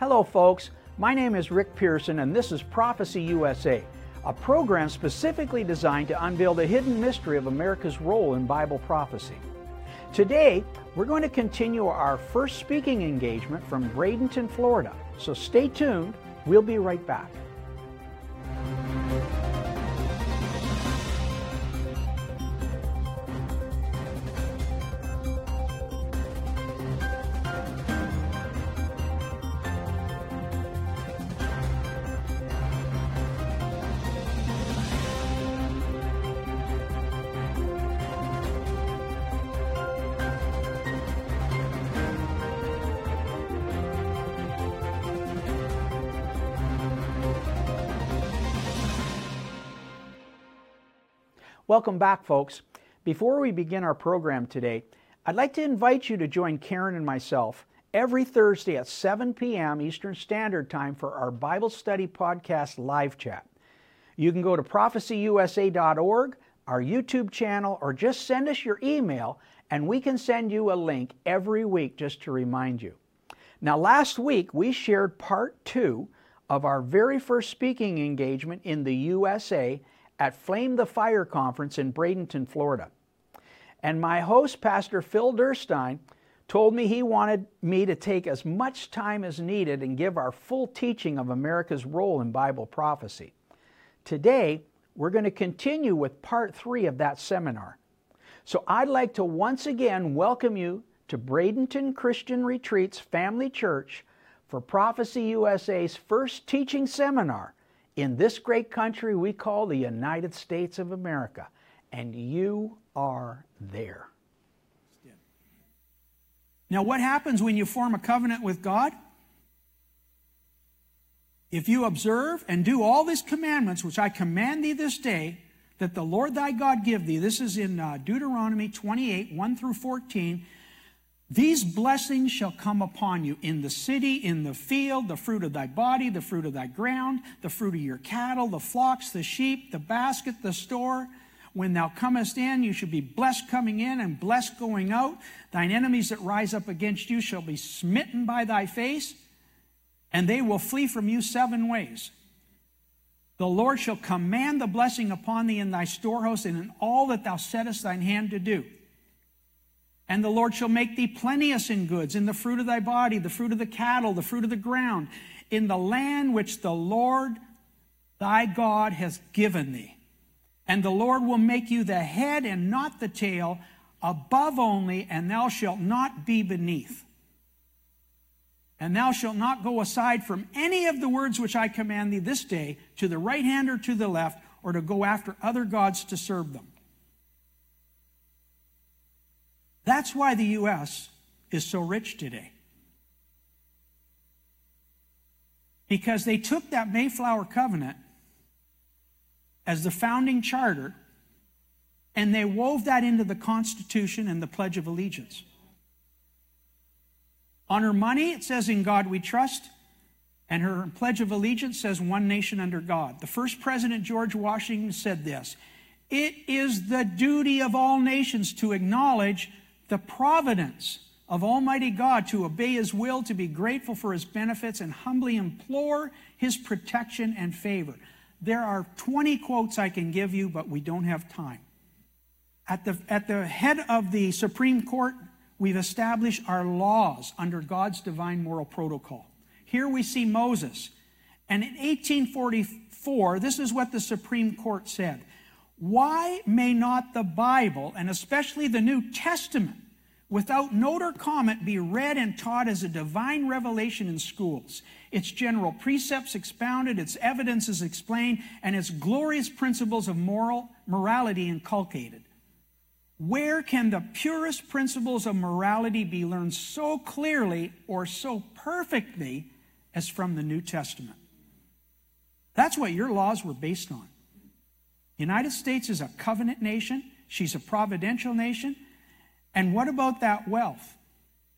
Hello, folks. My name is Rick Pearson, and this is Prophecy USA, a program specifically designed to unveil the hidden mystery of America's role in Bible prophecy. Today, we're going to continue our first speaking engagement from Bradenton, Florida. So stay tuned. We'll be right back. Welcome back, folks. Before we begin our program today, I'd like to invite you to join Karen and myself every Thursday at 7 p.m. Eastern Standard Time for our Bible Study Podcast live chat. You can go to prophecyusa.org, our YouTube channel, or just send us your email, and we can send you a link every week just to remind you. Now, last week we shared part two of our very first speaking engagement in the USA at Flame the Fire Conference in Bradenton, Florida. And my host, Pastor Phil Durstein, told me he wanted me to take as much time as needed and give our full teaching of America's role in Bible prophecy. Today, we're going to continue with part three of that seminar. So I'd like to once again welcome you to Bradenton Christian Retreats Family Church for Prophecy USA's first teaching seminar in this great country we call the United States of America. And you are there. Now, what happens when you form a covenant with God? If you observe and do all these commandments which I command thee this day, that the Lord thy God give thee, this is in uh, Deuteronomy 28 1 through 14. These blessings shall come upon you in the city, in the field, the fruit of thy body, the fruit of thy ground, the fruit of your cattle, the flocks, the sheep, the basket, the store. When thou comest in, you shall be blessed coming in and blessed going out. Thine enemies that rise up against you shall be smitten by thy face, and they will flee from you seven ways. The Lord shall command the blessing upon thee in thy storehouse and in all that thou settest thine hand to do. And the Lord shall make thee plenteous in goods, in the fruit of thy body, the fruit of the cattle, the fruit of the ground, in the land which the Lord thy God has given thee. And the Lord will make you the head and not the tail, above only, and thou shalt not be beneath. And thou shalt not go aside from any of the words which I command thee this day, to the right hand or to the left, or to go after other gods to serve them. That's why the U.S. is so rich today. Because they took that Mayflower Covenant as the founding charter and they wove that into the Constitution and the Pledge of Allegiance. On her money, it says, In God we trust. And her Pledge of Allegiance says, One nation under God. The first president, George Washington, said this It is the duty of all nations to acknowledge the providence of Almighty God to obey His will, to be grateful for His benefits, and humbly implore His protection and favor. There are 20 quotes I can give you, but we don't have time. At the, at the head of the Supreme Court, we've established our laws under God's divine moral protocol. Here we see Moses. And in 1844, this is what the Supreme Court said why may not the Bible, and especially the New Testament, without note or comment, be read and taught as a divine revelation in schools? Its general precepts expounded, its evidences explained, and its glorious principles of moral morality inculcated. Where can the purest principles of morality be learned so clearly or so perfectly as from the New Testament? That's what your laws were based on. United States is a covenant nation. She's a providential nation. And what about that wealth?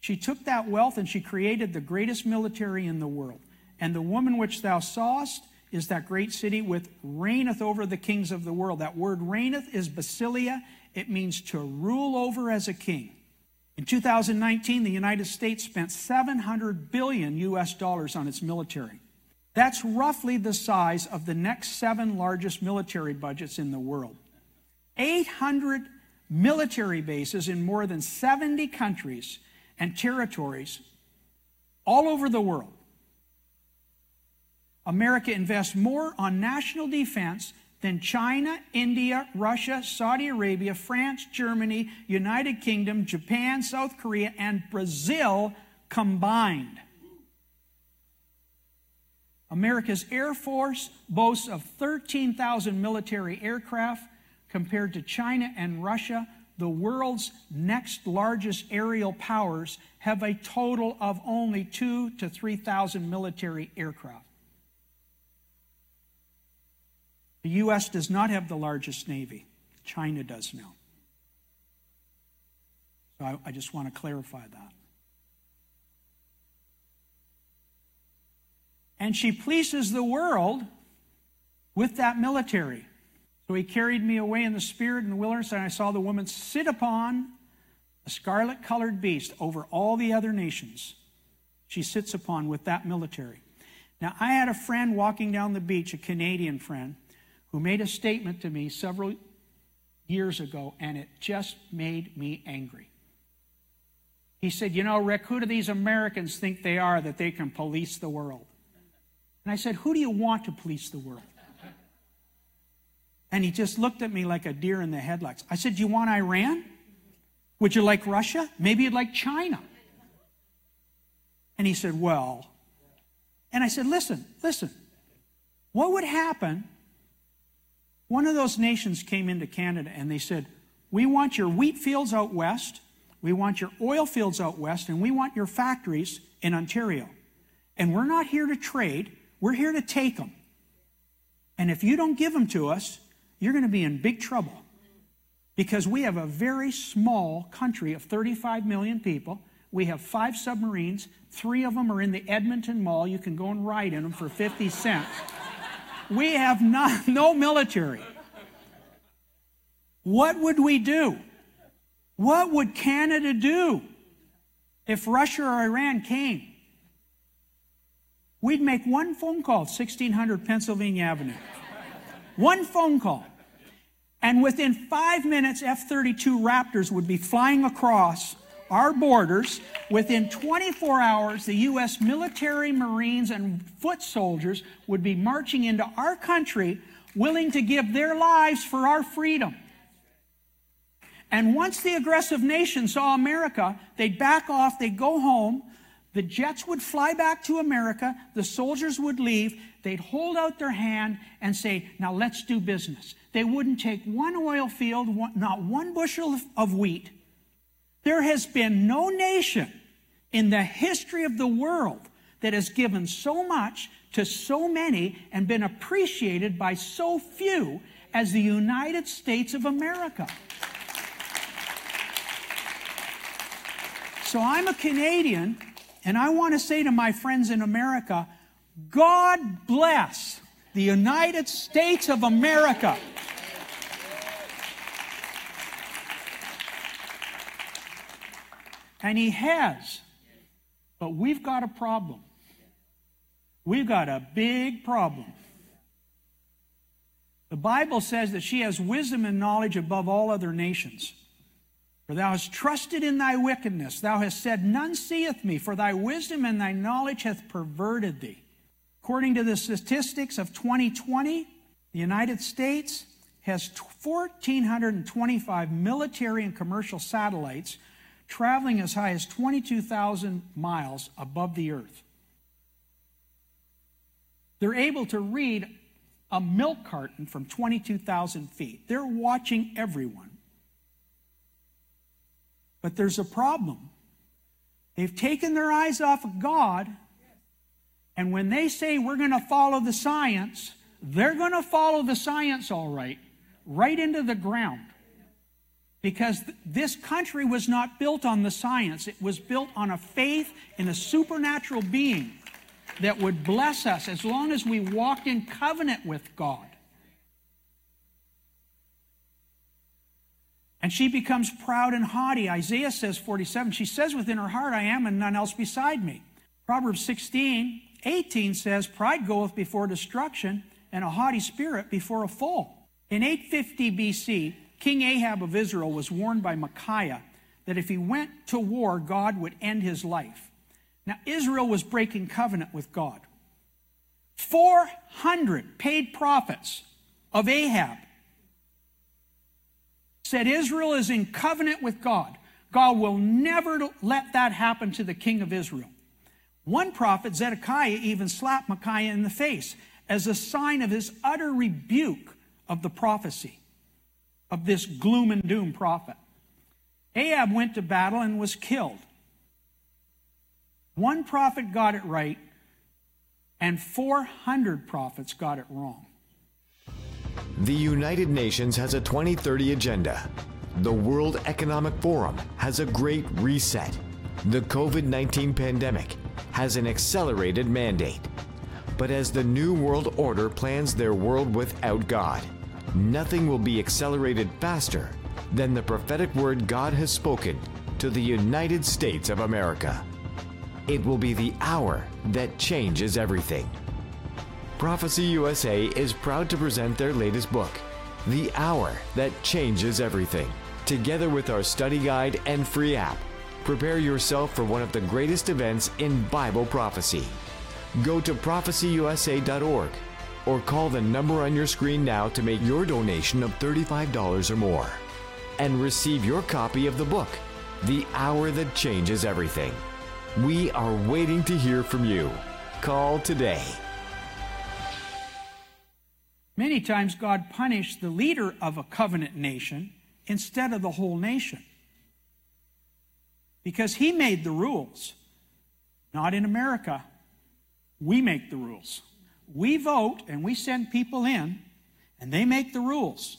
She took that wealth and she created the greatest military in the world. And the woman which thou sawest is that great city which reigneth over the kings of the world. That word reigneth is basilia. It means to rule over as a king. In 2019, the United States spent 700 billion US dollars on its military. That's roughly the size of the next seven largest military budgets in the world. 800 military bases in more than 70 countries and territories all over the world. America invests more on national defense than China, India, Russia, Saudi Arabia, France, Germany, United Kingdom, Japan, South Korea, and Brazil combined. America's Air Force boasts of 13,000 military aircraft compared to China and Russia. The world's next largest aerial powers have a total of only 2 to 3,000 military aircraft. The U.S. does not have the largest Navy. China does now. So I, I just want to clarify that. And she pleases the world with that military. So he carried me away in the spirit in the wilderness, and I saw the woman sit upon a scarlet colored beast over all the other nations. She sits upon with that military. Now, I had a friend walking down the beach, a Canadian friend, who made a statement to me several years ago, and it just made me angry. He said, You know, Rick, who do these Americans think they are that they can police the world? And I said, Who do you want to police the world? And he just looked at me like a deer in the headlights. I said, Do you want Iran? Would you like Russia? Maybe you'd like China. And he said, Well, and I said, Listen, listen. What would happen one of those nations came into Canada and they said, We want your wheat fields out west, we want your oil fields out west, and we want your factories in Ontario. And we're not here to trade, we're here to take them. And if you don't give them to us, you're going to be in big trouble. Because we have a very small country of 35 million people. We have five submarines. Three of them are in the Edmonton Mall. You can go and ride in them for 50 cents. We have not, no military. What would we do? What would Canada do if Russia or Iran came? We'd make one phone call, 1600 Pennsylvania Avenue. One phone call. And within five minutes, F 32 Raptors would be flying across our borders. Within 24 hours, the U.S. military, Marines, and foot soldiers would be marching into our country willing to give their lives for our freedom. And once the aggressive nation saw America, they'd back off, they'd go home, the jets would fly back to America, the soldiers would leave, they'd hold out their hand and say, Now let's do business. They wouldn't take one oil field, not one bushel of wheat. There has been no nation in the history of the world that has given so much to so many and been appreciated by so few as the United States of America. So I'm a Canadian, and I want to say to my friends in America God bless the United States of America. And he has. But we've got a problem. We've got a big problem. The Bible says that she has wisdom and knowledge above all other nations. For thou hast trusted in thy wickedness. Thou hast said, None seeth me, for thy wisdom and thy knowledge hath perverted thee. According to the statistics of 2020, the United States has 1,425 military and commercial satellites traveling as high as 22,000 miles above the earth. They're able to read a milk carton from 22,000 feet. They're watching everyone. But there's a problem. They've taken their eyes off of God, and when they say we're going to follow the science, they're going to follow the science all right, right into the ground. Because this country was not built on the science, it was built on a faith in a supernatural being that would bless us as long as we walked in covenant with God. And she becomes proud and haughty. Isaiah says 47, she says within her heart, I am and none else beside me. Proverbs 16, 18 says, Pride goeth before destruction, and a haughty spirit before a fall. In 850 BC, King Ahab of Israel was warned by Micaiah that if he went to war, God would end his life. Now, Israel was breaking covenant with God. 400 paid prophets of Ahab said Israel is in covenant with God. God will never let that happen to the king of Israel. One prophet, Zedekiah, even slapped Micaiah in the face as a sign of his utter rebuke of the prophecy of this gloom and doom prophet. Ahab went to battle and was killed. One prophet got it right, and 400 prophets got it wrong. The United Nations has a 2030 agenda. The World Economic Forum has a great reset. The COVID 19 pandemic has an accelerated mandate. But as the New World Order plans their world without God, nothing will be accelerated faster than the prophetic word God has spoken to the United States of America. It will be the hour that changes everything. Prophecy USA is proud to present their latest book, The Hour That Changes Everything. Together with our study guide and free app, prepare yourself for one of the greatest events in Bible prophecy. Go to prophecyusa.org or call the number on your screen now to make your donation of $35 or more and receive your copy of the book, The Hour That Changes Everything. We are waiting to hear from you. Call today. Many times, God punished the leader of a covenant nation instead of the whole nation because he made the rules. Not in America. We make the rules. We vote and we send people in, and they make the rules.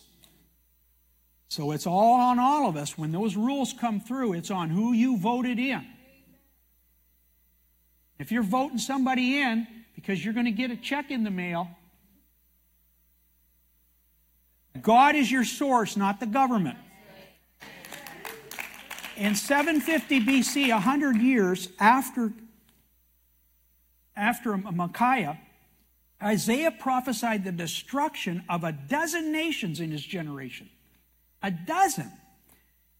So it's all on all of us. When those rules come through, it's on who you voted in. If you're voting somebody in because you're going to get a check in the mail, God is your source, not the government. In 750 BC, 100 years after, after Micaiah, Isaiah prophesied the destruction of a dozen nations in his generation. A dozen.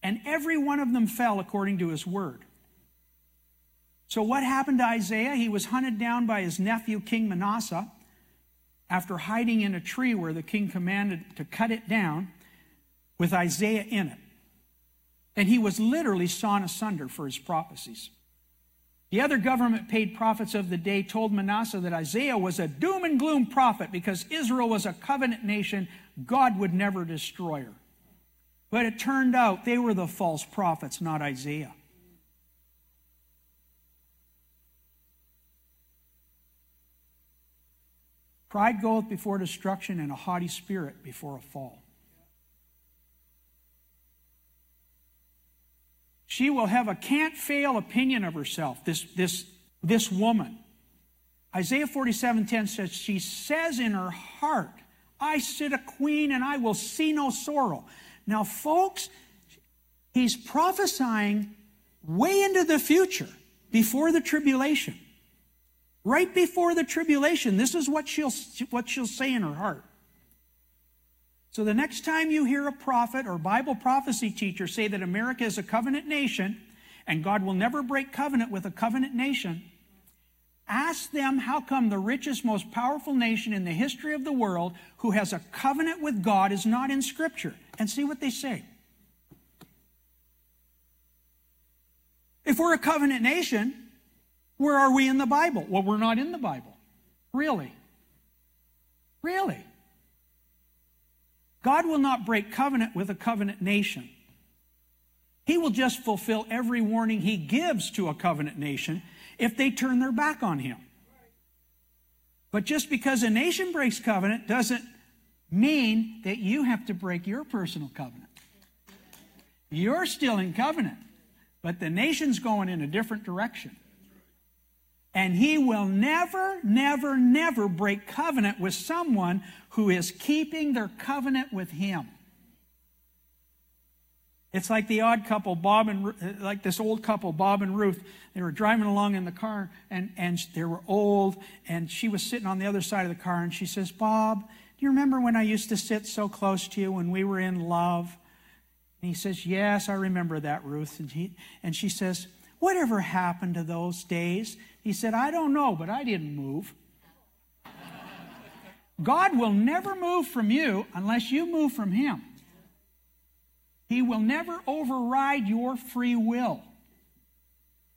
And every one of them fell according to his word. So, what happened to Isaiah? He was hunted down by his nephew, King Manasseh after hiding in a tree where the king commanded to cut it down with Isaiah in it. And he was literally sawn asunder for his prophecies. The other government paid prophets of the day told Manasseh that Isaiah was a doom and gloom prophet because Israel was a covenant nation. God would never destroy her. But it turned out they were the false prophets, not Isaiah. Pride goeth before destruction, and a haughty spirit before a fall. She will have a can't fail opinion of herself, this, this, this woman. Isaiah 47:10 says, She says in her heart, I sit a queen and I will see no sorrow. Now, folks, he's prophesying way into the future, before the tribulation. Right before the tribulation, this is what she'll, what she'll say in her heart. So the next time you hear a prophet or Bible prophecy teacher say that America is a covenant nation and God will never break covenant with a covenant nation, ask them how come the richest, most powerful nation in the history of the world who has a covenant with God is not in Scripture and see what they say. If we're a covenant nation, where are we in the Bible? Well, we're not in the Bible. Really? Really? God will not break covenant with a covenant nation. He will just fulfill every warning he gives to a covenant nation if they turn their back on him. But just because a nation breaks covenant doesn't mean that you have to break your personal covenant. You're still in covenant, but the nation's going in a different direction. And he will never, never, never break covenant with someone who is keeping their covenant with him. It's like the odd couple, Bob and uh, like this old couple, Bob and Ruth. They were driving along in the car, and and they were old, and she was sitting on the other side of the car, and she says, "Bob, do you remember when I used to sit so close to you when we were in love?" And he says, "Yes, I remember that, Ruth." And he and she says, "Whatever happened to those days?" He said, "I don't know, but I didn't move." God will never move from you unless you move from Him. He will never override your free will.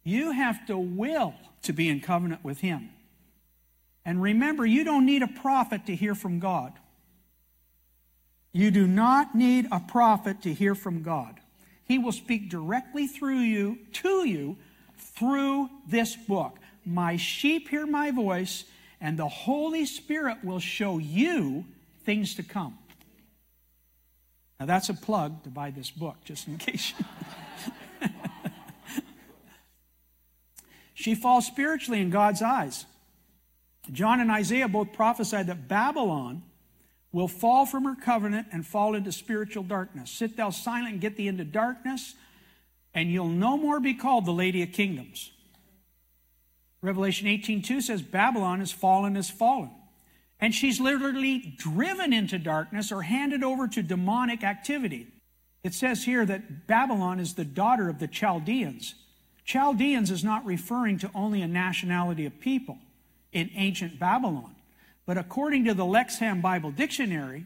You have to will to be in covenant with Him. And remember, you don't need a prophet to hear from God. You do not need a prophet to hear from God. He will speak directly through you, to you, through this book. My sheep hear my voice, and the Holy Spirit will show you things to come. Now, that's a plug to buy this book, just in case. she falls spiritually in God's eyes. John and Isaiah both prophesied that Babylon will fall from her covenant and fall into spiritual darkness. Sit thou silent and get thee into darkness, and you'll no more be called the Lady of Kingdoms. Revelation 18:2 says Babylon is fallen is fallen. And she's literally driven into darkness or handed over to demonic activity. It says here that Babylon is the daughter of the Chaldeans. Chaldeans is not referring to only a nationality of people in ancient Babylon. But according to the Lexham Bible Dictionary,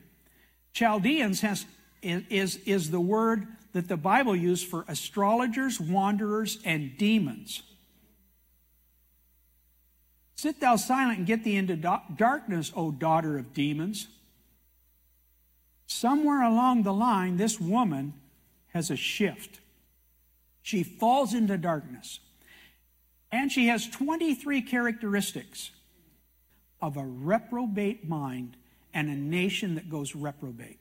Chaldeans has, is, is the word that the Bible used for astrologers, wanderers, and demons. Sit thou silent and get thee into darkness, O daughter of demons. Somewhere along the line, this woman has a shift. She falls into darkness. And she has 23 characteristics of a reprobate mind and a nation that goes reprobate.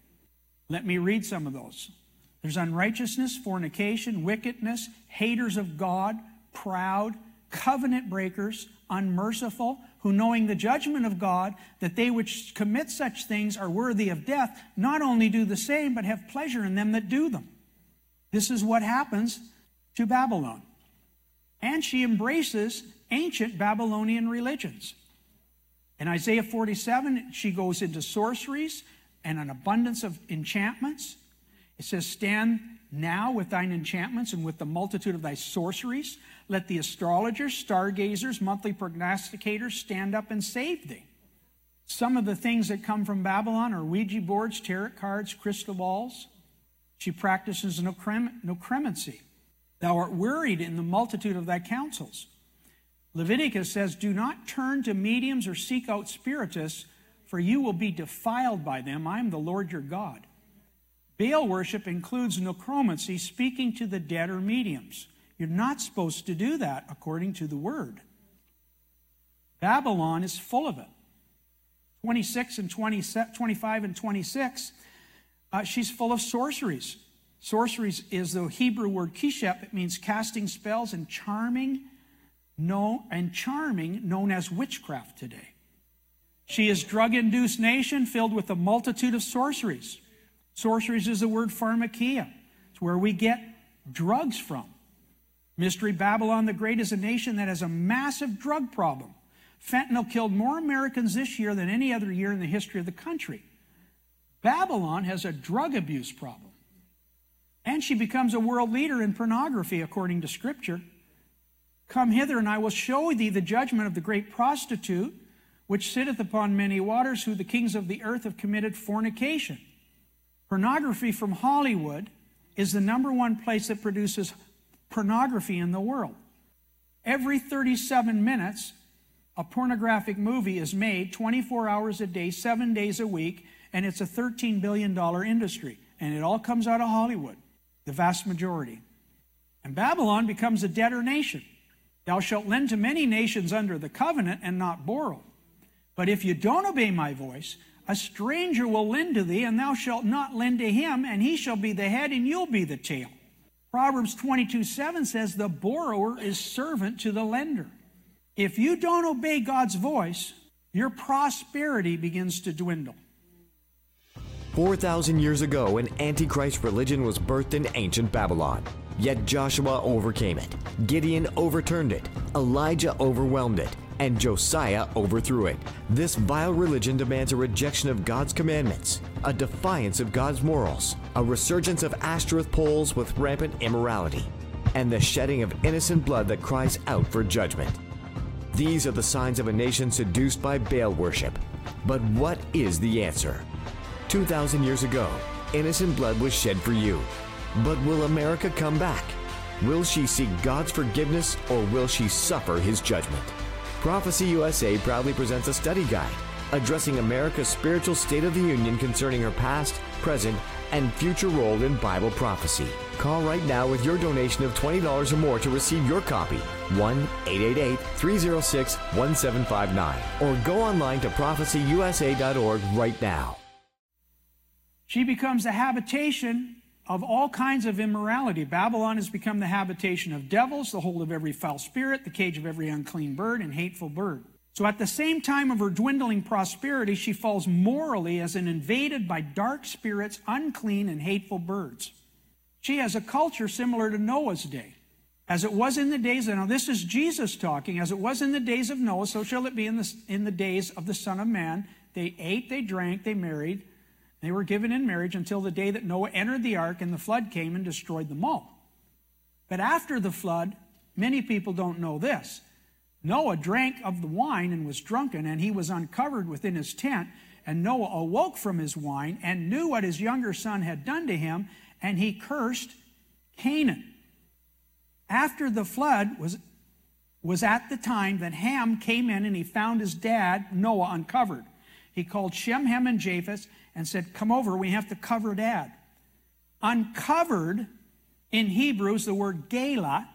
Let me read some of those. There's unrighteousness, fornication, wickedness, haters of God, proud, covenant breakers, unmerciful, who knowing the judgment of God, that they which commit such things are worthy of death, not only do the same, but have pleasure in them that do them. This is what happens to Babylon. And she embraces ancient Babylonian religions. In Isaiah 47, she goes into sorceries and an abundance of enchantments. It says, Stand now with thine enchantments and with the multitude of thy sorceries. Let the astrologers, stargazers, monthly prognosticators stand up and save thee. Some of the things that come from Babylon are Ouija boards, tarot cards, crystal balls. She practices no, crem- no clemency. Thou art worried in the multitude of thy counsels. Leviticus says, Do not turn to mediums or seek out spiritists, for you will be defiled by them. I am the Lord your God. Baal worship includes necromancy, speaking to the dead or mediums. You're not supposed to do that according to the word. Babylon is full of it. 26 and 20, 25 and 26, uh, she's full of sorceries. Sorceries is the Hebrew word kishep. It means casting spells and charming, no, and charming, known as witchcraft today. She is drug-induced nation filled with a multitude of sorceries. Sorceries is the word pharmakeia. It's where we get drugs from. Mystery Babylon the Great is a nation that has a massive drug problem. Fentanyl killed more Americans this year than any other year in the history of the country. Babylon has a drug abuse problem. And she becomes a world leader in pornography, according to Scripture. Come hither, and I will show thee the judgment of the great prostitute, which sitteth upon many waters, who the kings of the earth have committed fornication. Pornography from Hollywood is the number one place that produces pornography in the world. Every 37 minutes, a pornographic movie is made 24 hours a day, seven days a week, and it's a $13 billion industry. And it all comes out of Hollywood, the vast majority. And Babylon becomes a debtor nation. Thou shalt lend to many nations under the covenant and not borrow. But if you don't obey my voice, a stranger will lend to thee, and thou shalt not lend to him, and he shall be the head, and you'll be the tail. Proverbs 22 7 says, The borrower is servant to the lender. If you don't obey God's voice, your prosperity begins to dwindle. 4,000 years ago, an Antichrist religion was birthed in ancient Babylon. Yet Joshua overcame it, Gideon overturned it, Elijah overwhelmed it, and Josiah overthrew it. This vile religion demands a rejection of God's commandments, a defiance of God's morals, a resurgence of Ashtoreth poles with rampant immorality, and the shedding of innocent blood that cries out for judgment. These are the signs of a nation seduced by Baal worship. But what is the answer? 2,000 years ago, innocent blood was shed for you. But will America come back? Will she seek God's forgiveness or will she suffer his judgment? Prophecy USA proudly presents a study guide addressing America's spiritual state of the union concerning her past, present, and future role in Bible prophecy. Call right now with your donation of $20 or more to receive your copy. 1 888 306 1759. Or go online to prophecyusa.org right now. She becomes a habitation of all kinds of immorality. Babylon has become the habitation of devils, the hold of every foul spirit, the cage of every unclean bird and hateful bird. So at the same time of her dwindling prosperity, she falls morally as an invaded by dark spirits, unclean and hateful birds. She has a culture similar to Noah's day. As it was in the days, now this is Jesus talking, as it was in the days of Noah, so shall it be in the, in the days of the Son of Man. They ate, they drank, they married, they were given in marriage until the day that Noah entered the ark and the flood came and destroyed them all. But after the flood, many people don't know this. Noah drank of the wine and was drunken, and he was uncovered within his tent. And Noah awoke from his wine and knew what his younger son had done to him, and he cursed Canaan. After the flood was, was at the time that Ham came in and he found his dad, Noah, uncovered. He called Shem, Ham, and Japheth and said, Come over, we have to cover dad. Uncovered in Hebrew is the word gala.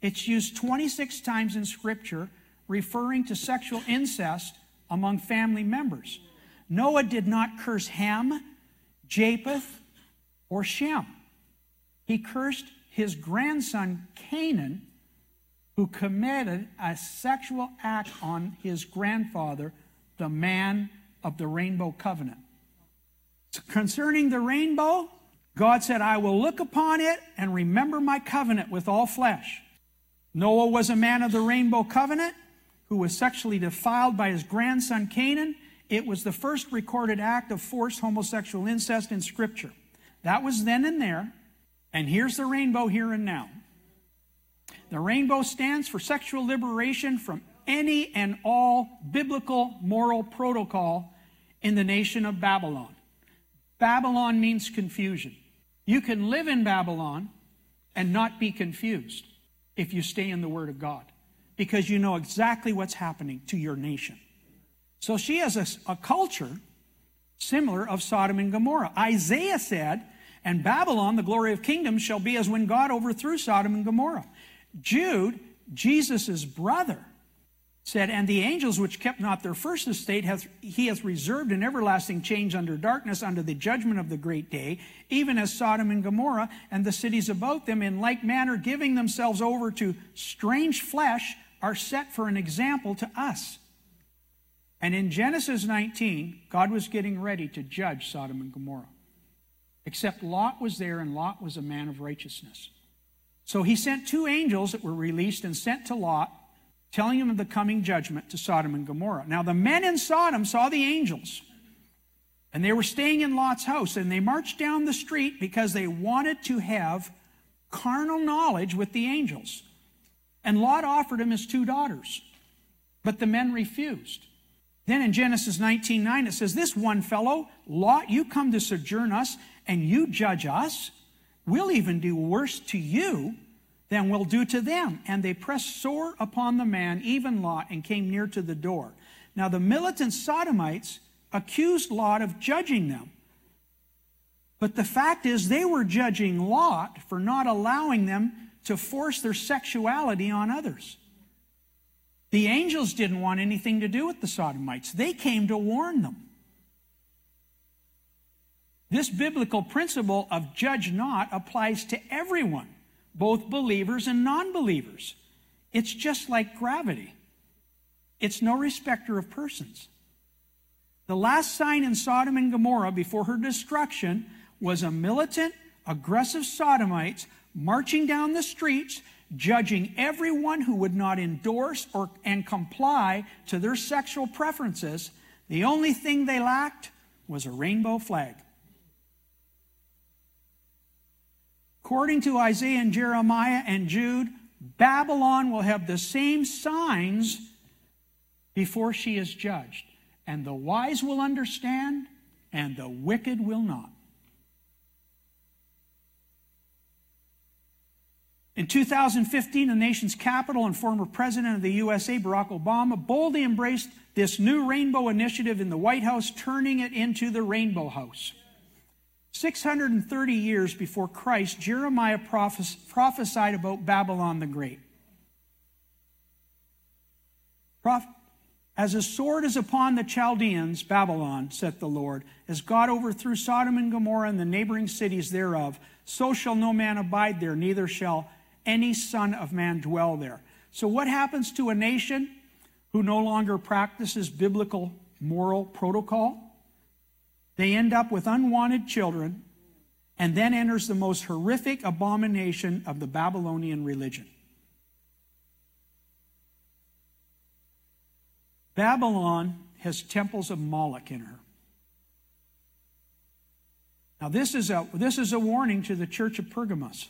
It's used 26 times in Scripture, referring to sexual incest among family members. Noah did not curse Ham, Japheth, or Shem. He cursed his grandson Canaan, who committed a sexual act on his grandfather, the man of the rainbow covenant. Concerning the rainbow, God said, I will look upon it and remember my covenant with all flesh. Noah was a man of the rainbow covenant who was sexually defiled by his grandson Canaan. It was the first recorded act of forced homosexual incest in Scripture. That was then and there. And here's the rainbow here and now. The rainbow stands for sexual liberation from any and all biblical moral protocol in the nation of Babylon. Babylon means confusion. You can live in Babylon and not be confused if you stay in the Word of God because you know exactly what's happening to your nation. So she has a, a culture similar of Sodom and Gomorrah. Isaiah said, and Babylon, the glory of kingdoms, shall be as when God overthrew Sodom and Gomorrah. Jude, Jesus' brother, said, And the angels which kept not their first estate hath, he hath reserved in everlasting change under darkness under the judgment of the great day, even as Sodom and Gomorrah and the cities about them, in like manner giving themselves over to strange flesh, are set for an example to us. And in Genesis 19, God was getting ready to judge Sodom and Gomorrah. Except Lot was there, and Lot was a man of righteousness. So he sent two angels that were released and sent to Lot telling him of the coming judgment to Sodom and Gomorrah. Now, the men in Sodom saw the angels, and they were staying in Lot's house, and they marched down the street because they wanted to have carnal knowledge with the angels. And Lot offered him his two daughters, but the men refused. Then in Genesis 19 9, it says, This one fellow, Lot, you come to sojourn us, and you judge us. We'll even do worse to you than will do to them. And they pressed sore upon the man, even Lot, and came near to the door. Now the militant Sodomites accused Lot of judging them. But the fact is, they were judging Lot for not allowing them to force their sexuality on others. The angels didn't want anything to do with the Sodomites, they came to warn them. This biblical principle of judge not applies to everyone both believers and non believers. It's just like gravity, it's no respecter of persons. The last sign in Sodom and Gomorrah before her destruction was a militant, aggressive Sodomites marching down the streets, judging everyone who would not endorse or, and comply to their sexual preferences. The only thing they lacked was a rainbow flag. According to Isaiah and Jeremiah and Jude, Babylon will have the same signs before she is judged. And the wise will understand, and the wicked will not. In 2015, the nation's capital and former president of the USA, Barack Obama, boldly embraced this new rainbow initiative in the White House, turning it into the Rainbow House. 630 years before Christ, Jeremiah prophesied about Babylon the Great. As a sword is upon the Chaldeans, Babylon, saith the Lord, as God overthrew Sodom and Gomorrah and the neighboring cities thereof, so shall no man abide there, neither shall any son of man dwell there. So, what happens to a nation who no longer practices biblical moral protocol? They end up with unwanted children and then enters the most horrific abomination of the Babylonian religion. Babylon has temples of Moloch in her. Now, this is a, this is a warning to the church of Pergamos.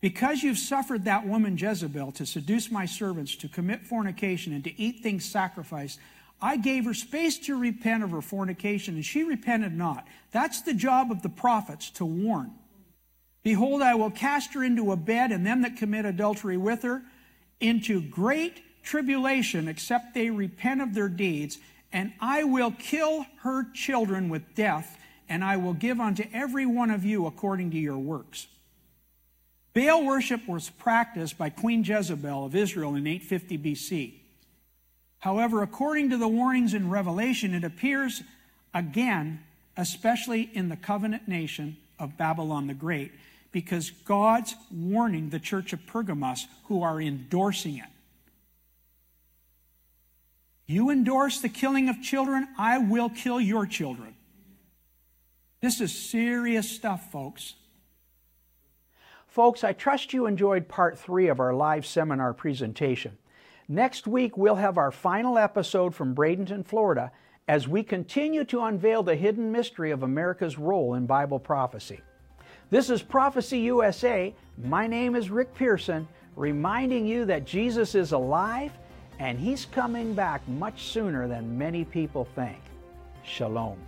Because you've suffered that woman Jezebel to seduce my servants, to commit fornication, and to eat things sacrificed, I gave her space to repent of her fornication, and she repented not. That's the job of the prophets, to warn. Behold, I will cast her into a bed, and them that commit adultery with her into great tribulation, except they repent of their deeds. And I will kill her children with death, and I will give unto every one of you according to your works. Baal worship was practiced by Queen Jezebel of Israel in 850 BC. However, according to the warnings in Revelation, it appears again, especially in the covenant nation of Babylon the Great, because God's warning the church of Pergamos who are endorsing it. You endorse the killing of children, I will kill your children. This is serious stuff, folks. Folks, I trust you enjoyed part three of our live seminar presentation. Next week, we'll have our final episode from Bradenton, Florida, as we continue to unveil the hidden mystery of America's role in Bible prophecy. This is Prophecy USA. My name is Rick Pearson, reminding you that Jesus is alive and He's coming back much sooner than many people think. Shalom.